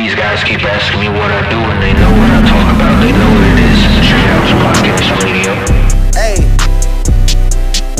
These guys keep asking me what I do and they know what I talk about. They know what it is. Podcast Radio. Hey.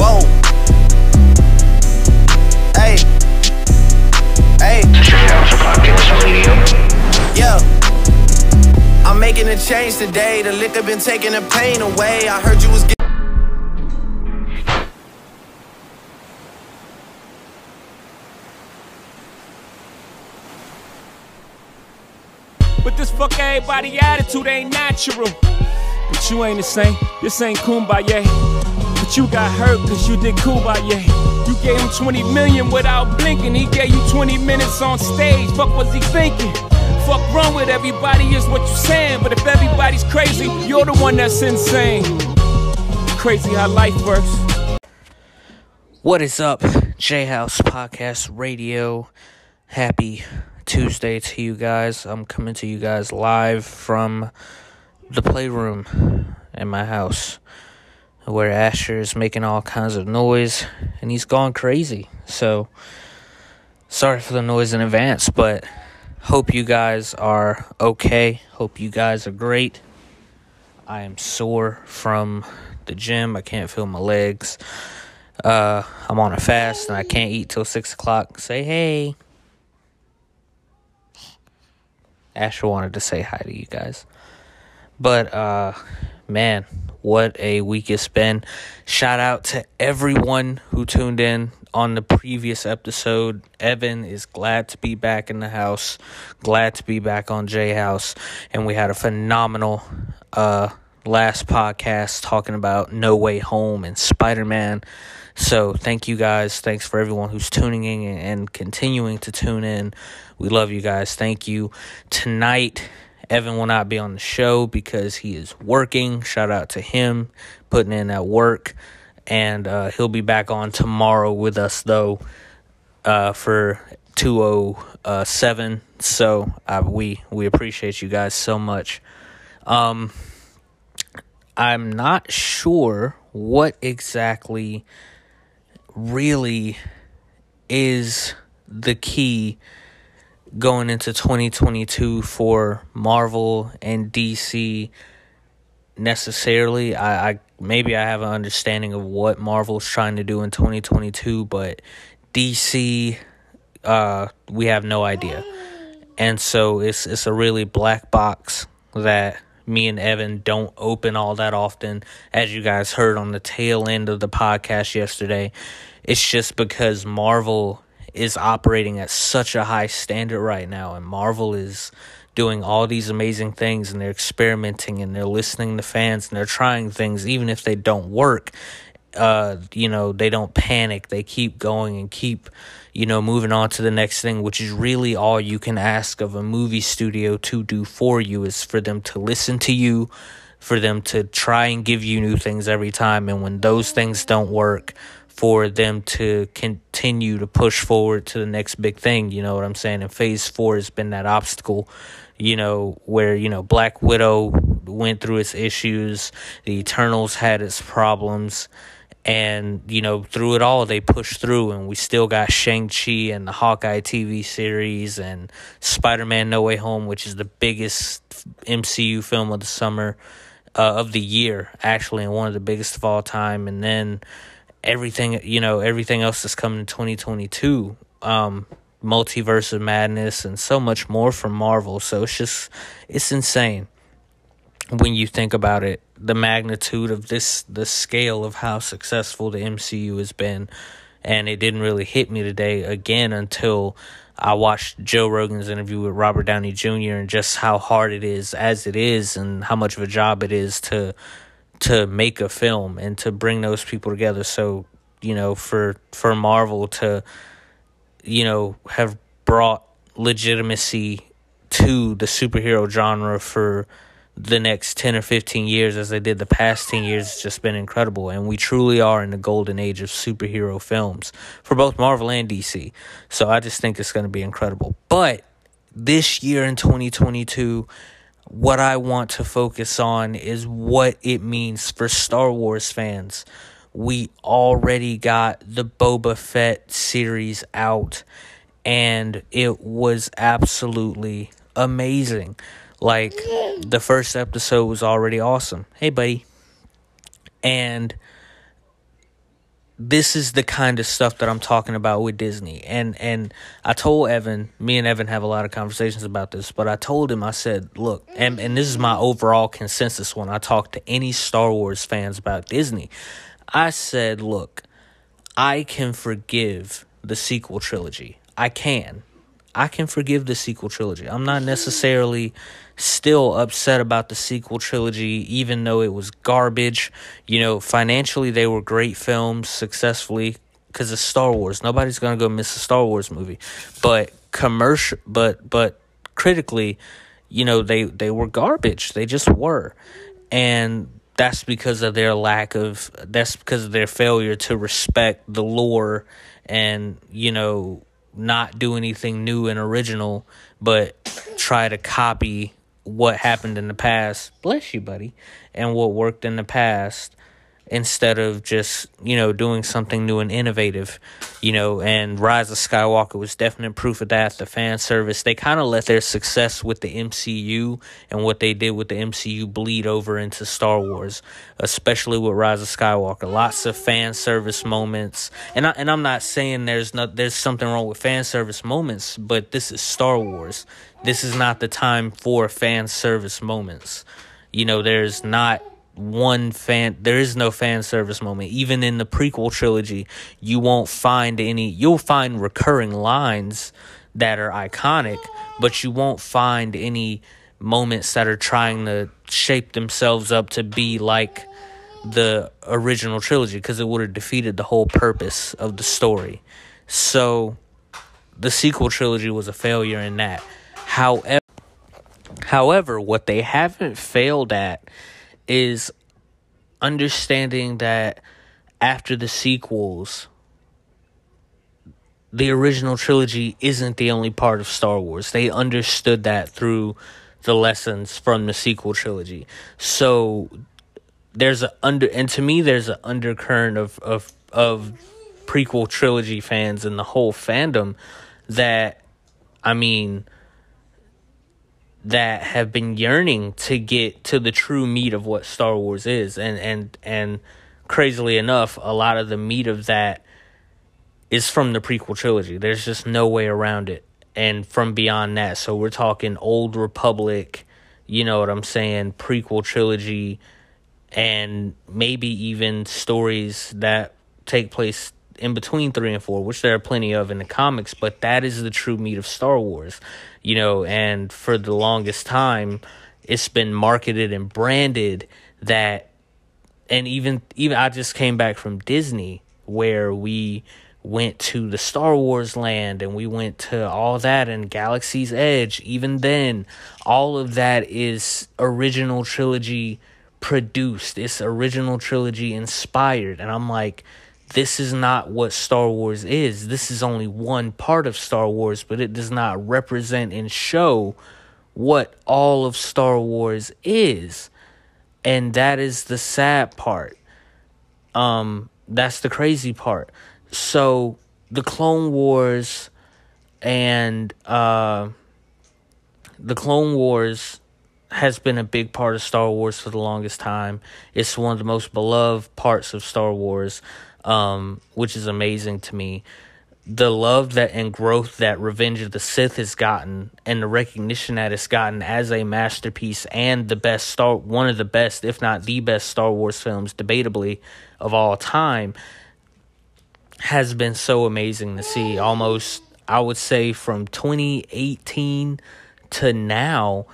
Whoa. Hey. Hey. Straight House Podcast Radio. Yeah. I'm making a change today. The liquor been taking the pain away. I heard you was getting. Fuck everybody attitude ain't natural. But you ain't the same. This ain't kumbaya. But you got hurt cause you did kumbaya. You gave him 20 million without blinking. He gave you 20 minutes on stage. Fuck was he thinking? Fuck wrong with everybody is what you saying. But if everybody's crazy, you're the one that's insane. Crazy how life works. What is up, J House Podcast Radio? Happy Tuesday to you guys. I'm coming to you guys live from the playroom in my house where Asher is making all kinds of noise and he's gone crazy. So, sorry for the noise in advance, but hope you guys are okay. Hope you guys are great. I am sore from the gym. I can't feel my legs. Uh, I'm on a fast and I can't eat till six o'clock. Say hey. Asher wanted to say hi to you guys. But uh man, what a week it's been. Shout out to everyone who tuned in on the previous episode. Evan is glad to be back in the house. Glad to be back on J House. And we had a phenomenal uh last podcast talking about No Way Home and Spider Man. So thank you guys. Thanks for everyone who's tuning in and continuing to tune in. We love you guys. Thank you. Tonight, Evan will not be on the show because he is working. Shout out to him putting in that work. And uh, he'll be back on tomorrow with us, though, uh, for 207. So uh, we, we appreciate you guys so much. Um, I'm not sure what exactly really is the key going into 2022 for Marvel and DC necessarily. I, I maybe I have an understanding of what Marvel's trying to do in 2022, but DC uh we have no idea. And so it's it's a really black box that me and Evan don't open all that often as you guys heard on the tail end of the podcast yesterday. It's just because Marvel is operating at such a high standard right now and Marvel is doing all these amazing things and they're experimenting and they're listening to fans and they're trying things even if they don't work. Uh you know they don't panic. They keep going and keep you know moving on to the next thing which is really all you can ask of a movie studio to do for you is for them to listen to you for them to try and give you new things every time and when those things don't work for them to continue to push forward to the next big thing you know what i'm saying? And phase 4 has been that obstacle you know where you know black widow went through its issues the eternals had its problems and you know through it all they pushed through and we still got shang-chi and the hawkeye tv series and spider-man no way home which is the biggest mcu film of the summer uh, of the year actually and one of the biggest of all time and then everything you know everything else that's coming in 2022 um multiverse of madness and so much more from marvel so it's just it's insane when you think about it, the magnitude of this, the scale of how successful the MCU has been. And it didn't really hit me today again until I watched Joe Rogan's interview with Robert Downey Jr. and just how hard it is as it is and how much of a job it is to to make a film and to bring those people together. So, you know, for for Marvel to you know have brought legitimacy to the superhero genre for the next 10 or 15 years as they did the past 10 years has just been incredible and we truly are in the golden age of superhero films for both Marvel and DC. So I just think it's going to be incredible. But this year in 2022 what I want to focus on is what it means for Star Wars fans. We already got the Boba Fett series out and it was absolutely amazing. Like the first episode was already awesome. Hey, buddy. And this is the kind of stuff that I'm talking about with Disney. And and I told Evan, me and Evan have a lot of conversations about this, but I told him I said, "Look, and and this is my overall consensus when I talk to any Star Wars fans about Disney. I said, "Look, I can forgive the sequel trilogy. I can. I can forgive the sequel trilogy. I'm not necessarily still upset about the sequel trilogy, even though it was garbage. You know, financially, they were great films, successfully, because it's Star Wars. Nobody's gonna go miss a Star Wars movie, but commercial, but but critically, you know, they they were garbage. They just were, and that's because of their lack of. That's because of their failure to respect the lore and you know not do anything new and original, but try to copy what happened in the past. Bless you, buddy. And what worked in the past instead of just, you know, doing something new and innovative, you know, and Rise of Skywalker was definite proof of that. The fan service, they kind of let their success with the MCU and what they did with the MCU bleed over into Star Wars, especially with Rise of Skywalker. Lots of fan service moments. And I, and I'm not saying there's not there's something wrong with fan service moments, but this is Star Wars. This is not the time for fan service moments. You know, there's not one fan there is no fan service moment. Even in the prequel trilogy you won't find any you'll find recurring lines that are iconic but you won't find any moments that are trying to shape themselves up to be like the original trilogy because it would have defeated the whole purpose of the story. So the sequel trilogy was a failure in that. However however what they haven't failed at is understanding that after the sequels, the original trilogy isn't the only part of Star Wars. They understood that through the lessons from the sequel trilogy. So there's a under and to me there's an undercurrent of of of prequel trilogy fans and the whole fandom that I mean that have been yearning to get to the true meat of what Star Wars is. And and and crazily enough a lot of the meat of that is from the prequel trilogy. There's just no way around it. And from beyond that so we're talking old republic you know what I'm saying prequel trilogy and maybe even stories that take place in between 3 and 4 which there are plenty of in the comics but that is the true meat of Star Wars you know, and for the longest time, it's been marketed and branded that, and even even I just came back from Disney where we went to the Star Wars land and we went to all that and Galaxy's Edge. Even then, all of that is original trilogy produced. It's original trilogy inspired, and I'm like this is not what Star Wars is. This is only one part of Star Wars, but it does not represent and show what all of Star Wars is. And that is the sad part. Um that's the crazy part. So the Clone Wars and uh the Clone Wars has been a big part of Star Wars for the longest time. It's one of the most beloved parts of Star Wars um, which is amazing to me. The love that and growth that Revenge of the Sith has gotten, and the recognition that it's gotten as a masterpiece and the best Star, one of the best, if not the best Star Wars films, debatably of all time, has been so amazing to see. Almost, I would say, from 2018 to now,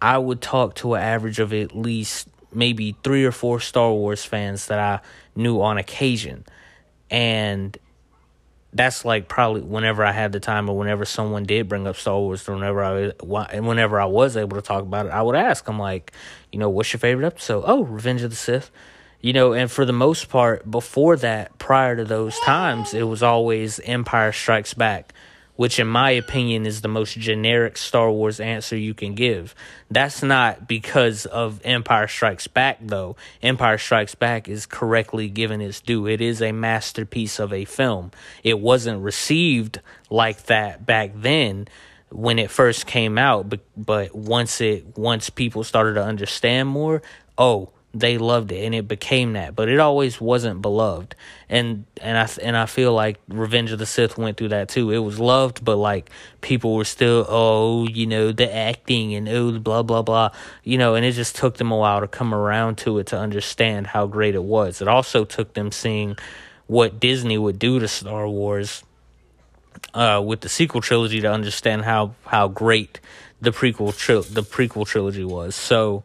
I would talk to an average of at least maybe three or four Star Wars fans that I knew on occasion. And that's like probably whenever I had the time or whenever someone did bring up Star Wars or whenever I whenever I was able to talk about it, I would ask them like, you know, what's your favorite episode? Oh, Revenge of the Sith. You know, and for the most part, before that, prior to those times, it was always Empire Strikes Back which in my opinion is the most generic Star Wars answer you can give. That's not because of Empire Strikes Back though. Empire Strikes Back is correctly given its due. It is a masterpiece of a film. It wasn't received like that back then when it first came out, but but once it once people started to understand more, oh, they loved it and it became that but it always wasn't beloved. And and i and i feel like revenge of the sith went through that too. It was loved but like people were still oh you know the acting and oh blah blah blah you know and it just took them a while to come around to it to understand how great it was. It also took them seeing what disney would do to star wars uh, with the sequel trilogy to understand how how great the prequel tri- the prequel trilogy was. So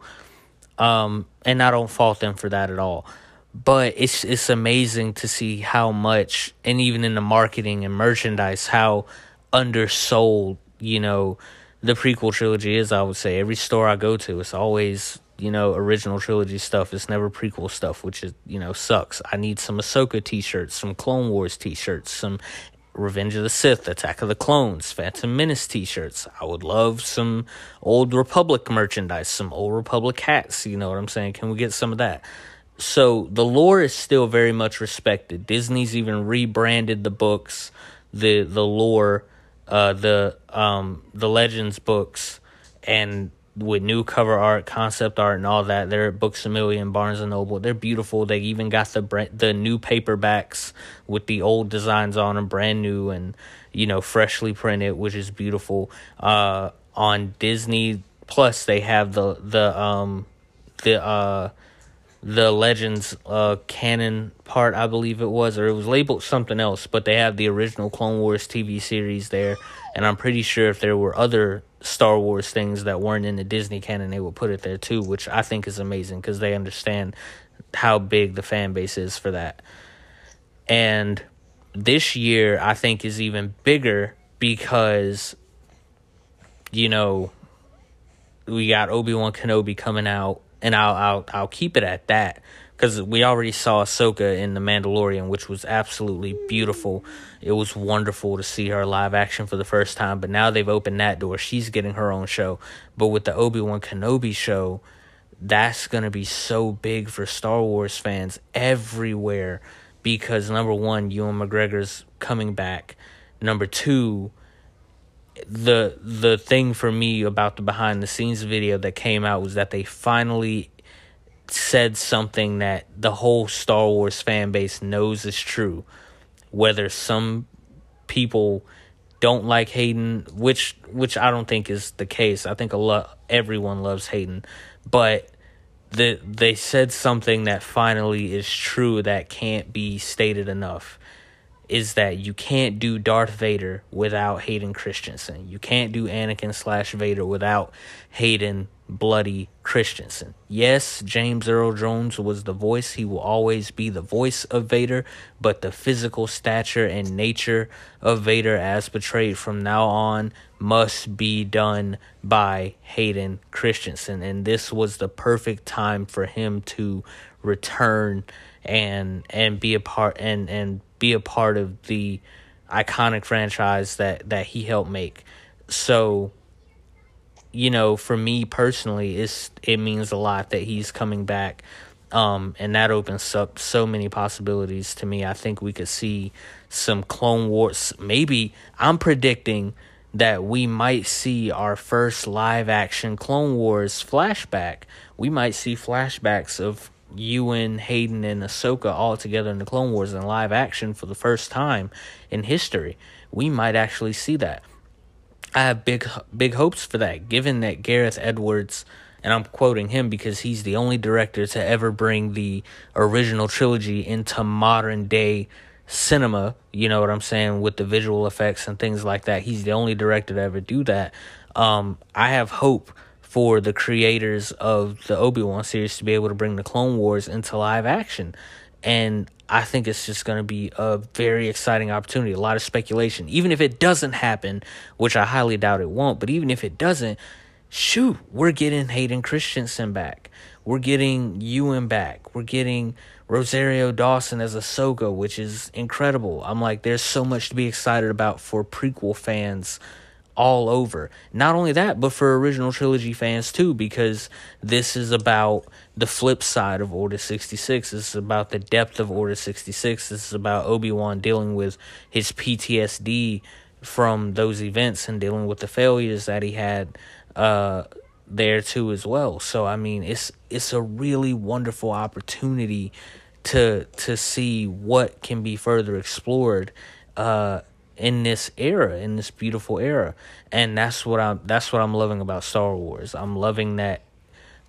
um, and I don't fault them for that at all. But it's it's amazing to see how much, and even in the marketing and merchandise, how undersold you know the prequel trilogy is. I would say every store I go to, it's always you know original trilogy stuff. It's never prequel stuff, which is you know sucks. I need some Ahsoka t-shirts, some Clone Wars t-shirts, some Revenge of the Sith, Attack of the Clones, Phantom Menace t shirts. I would love some Old Republic merchandise, some Old Republic hats. You know what I'm saying? Can we get some of that? So the lore is still very much respected. Disney's even rebranded the books, the the lore, uh, the um, the Legends books, and with new cover art, concept art, and all that. They're at Books a Million, Barnes and Noble. They're beautiful. They even got the the new paperbacks with the old designs on them, brand new and you know freshly printed, which is beautiful. Uh, on Disney Plus, they have the the um the uh the Legends uh canon part, I believe it was, or it was labeled something else, but they have the original Clone Wars TV series there, and I'm pretty sure if there were other Star Wars things that weren't in the Disney canon, they would put it there too, which I think is amazing because they understand how big the fan base is for that. And this year, I think, is even bigger because, you know, we got Obi Wan Kenobi coming out, and I'll I'll I'll keep it at that because we already saw Ahsoka in The Mandalorian, which was absolutely beautiful. It was wonderful to see her live action for the first time, but now they've opened that door. She's getting her own show. But with the Obi Wan Kenobi show, that's going to be so big for Star Wars fans everywhere because number one, Ewan McGregor's coming back. Number two, the the thing for me about the behind the scenes video that came out was that they finally said something that the whole Star Wars fan base knows is true. Whether some people don't like Hayden, which which I don't think is the case. I think a lot everyone loves Hayden, but the they said something that finally is true that can't be stated enough is that you can't do Darth Vader without Hayden Christensen. You can't do Anakin slash Vader without Hayden Bloody Christensen. Yes, James Earl Jones was the voice. He will always be the voice of Vader, but the physical stature and nature of Vader, as portrayed from now on, must be done by Hayden Christensen. And this was the perfect time for him to return and and be a part and and be a part of the iconic franchise that that he helped make. So you know, for me personally, it's it means a lot that he's coming back. Um, and that opens up so many possibilities to me. I think we could see some Clone Wars. Maybe I'm predicting that we might see our first live action Clone Wars flashback. We might see flashbacks of Ewan, Hayden, and Ahsoka all together in the Clone Wars in live action for the first time in history. We might actually see that. I have big big hopes for that, given that Gareth Edwards, and I'm quoting him because he's the only director to ever bring the original trilogy into modern day cinema. You know what I'm saying with the visual effects and things like that. He's the only director to ever do that. Um, I have hope for the creators of the Obi Wan series to be able to bring the Clone Wars into live action. And I think it's just going to be a very exciting opportunity. A lot of speculation. Even if it doesn't happen, which I highly doubt it won't, but even if it doesn't, shoot, we're getting Hayden Christensen back. We're getting Ewan back. We're getting Rosario Dawson as Ahsoka, which is incredible. I'm like, there's so much to be excited about for prequel fans all over. Not only that, but for original trilogy fans too, because this is about the flip side of Order 66. This is about the depth of Order 66. This is about Obi Wan dealing with his PTSD from those events and dealing with the failures that he had uh, there too as well. So I mean, it's it's a really wonderful opportunity to to see what can be further explored uh, in this era, in this beautiful era, and that's what I'm that's what I'm loving about Star Wars. I'm loving that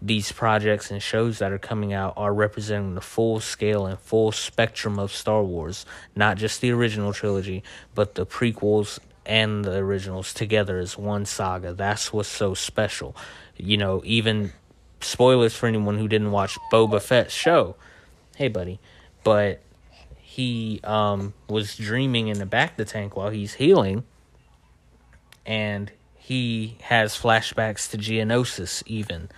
these projects and shows that are coming out are representing the full scale and full spectrum of Star Wars, not just the original trilogy, but the prequels and the originals together as one saga. That's what's so special. You know, even spoilers for anyone who didn't watch Boba Fett's show. Hey, buddy. But he um, was dreaming in the back of the tank while he's healing, and he has flashbacks to Geonosis even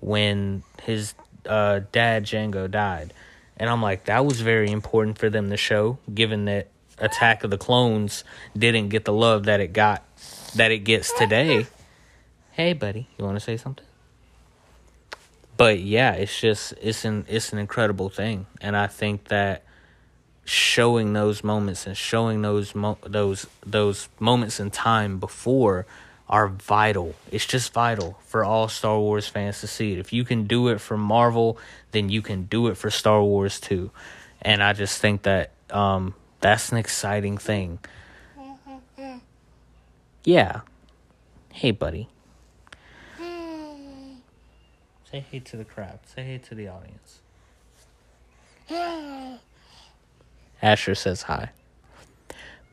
when his uh, dad Jango died. And I'm like, that was very important for them to show, given that Attack of the Clones didn't get the love that it got that it gets today. Hey, buddy, you want to say something? But yeah, it's just it's an it's an incredible thing, and I think that showing those moments and showing those mo- those those moments in time before are vital. It's just vital for all Star Wars fans to see it. If you can do it for Marvel, then you can do it for Star Wars too. And I just think that um, that's an exciting thing. Yeah. Hey, buddy. Say hey to the crowd. Say hey to the audience. Asher says hi.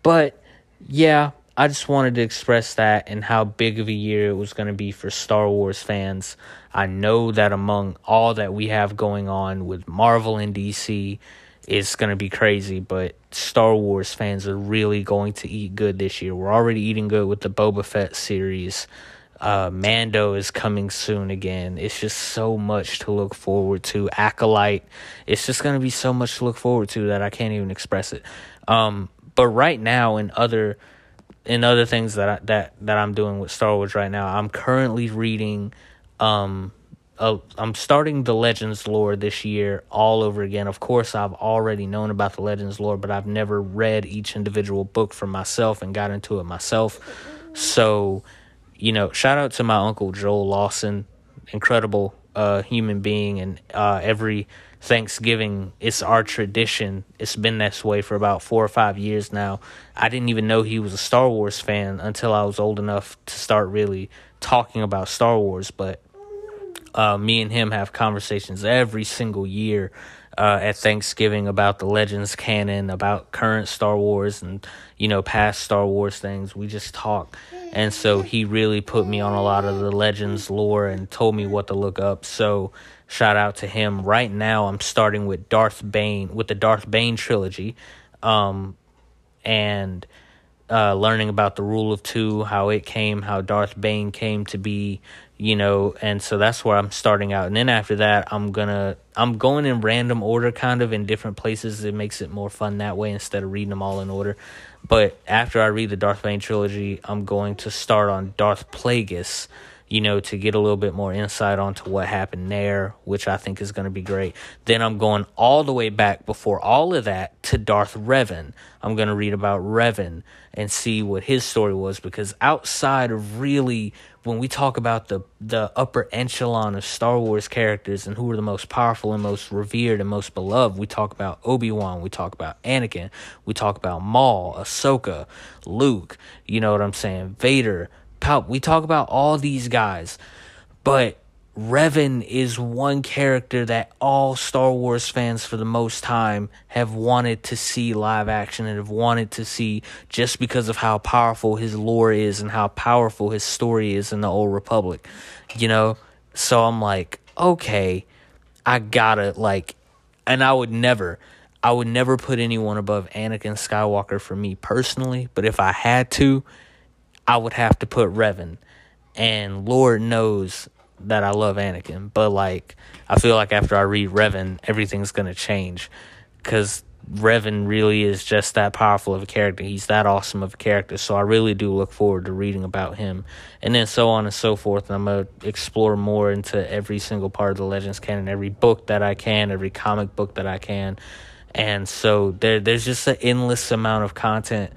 But yeah, I just wanted to express that and how big of a year it was going to be for Star Wars fans. I know that among all that we have going on with Marvel and DC, it's going to be crazy, but Star Wars fans are really going to eat good this year. We're already eating good with the Boba Fett series. Uh, Mando is coming soon again. It's just so much to look forward to. Acolyte, it's just going to be so much to look forward to that I can't even express it. Um, but right now, in other in other things that I, that that I'm doing with Star Wars right now, I'm currently reading. Um, uh, I'm starting the Legends lore this year all over again. Of course, I've already known about the Legends lore, but I've never read each individual book for myself and got into it myself. So, you know, shout out to my uncle Joel Lawson, incredible uh, human being, and uh, every Thanksgiving, it's our tradition. It's been this way for about four or five years now. I didn't even know he was a Star Wars fan until I was old enough to start really talking about Star Wars. But uh, me and him have conversations every single year uh, at Thanksgiving about the Legends canon, about current Star Wars, and you know past Star Wars things. We just talk, and so he really put me on a lot of the Legends lore and told me what to look up. So shout out to him. Right now, I'm starting with Darth Bane with the Darth Bane trilogy, um, and uh, learning about the Rule of Two, how it came, how Darth Bane came to be, you know, and so that's where I'm starting out. And then after that, I'm gonna I'm going in random order, kind of in different places. It makes it more fun that way instead of reading them all in order. But after I read the Darth Bane trilogy, I'm going to start on Darth Plagueis you know, to get a little bit more insight onto what happened there, which I think is going to be great. Then I'm going all the way back before all of that to Darth Revan. I'm going to read about Revan and see what his story was because outside of really when we talk about the the upper echelon of Star Wars characters and who are the most powerful and most revered and most beloved, we talk about Obi-Wan, we talk about Anakin, we talk about Maul, Ahsoka, Luke, you know what I'm saying, Vader, Palp. We talk about all these guys, but Revan is one character that all Star Wars fans for the most time have wanted to see live action and have wanted to see just because of how powerful his lore is and how powerful his story is in the Old Republic. You know? So I'm like, okay, I gotta like and I would never I would never put anyone above Anakin Skywalker for me personally, but if I had to, I would have to put Revan. And Lord knows that I love Anakin, but like I feel like after I read Revan, everything's gonna change because Revan really is just that powerful of a character. He's that awesome of a character. So I really do look forward to reading about him, and then so on and so forth. And I'm gonna explore more into every single part of the Legends canon, every book that I can, every comic book that I can, and so there there's just an endless amount of content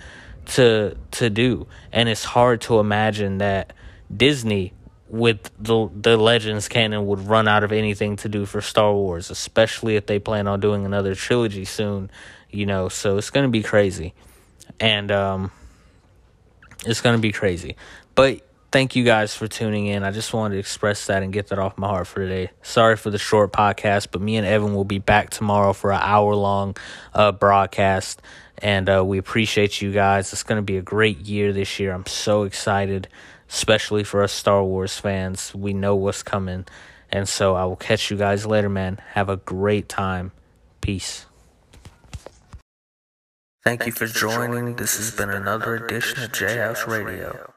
to to do, and it's hard to imagine that Disney with the the Legends canon would run out of anything to do for Star Wars, especially if they plan on doing another trilogy soon. You know, so it's gonna be crazy, and um, it's gonna be crazy. But thank you guys for tuning in. I just wanted to express that and get that off my heart for today. Sorry for the short podcast, but me and Evan will be back tomorrow for an hour long uh, broadcast. And uh, we appreciate you guys. It's going to be a great year this year. I'm so excited, especially for us Star Wars fans. We know what's coming. And so I will catch you guys later, man. Have a great time. Peace. Thank you for joining. This has been another edition of J House Radio.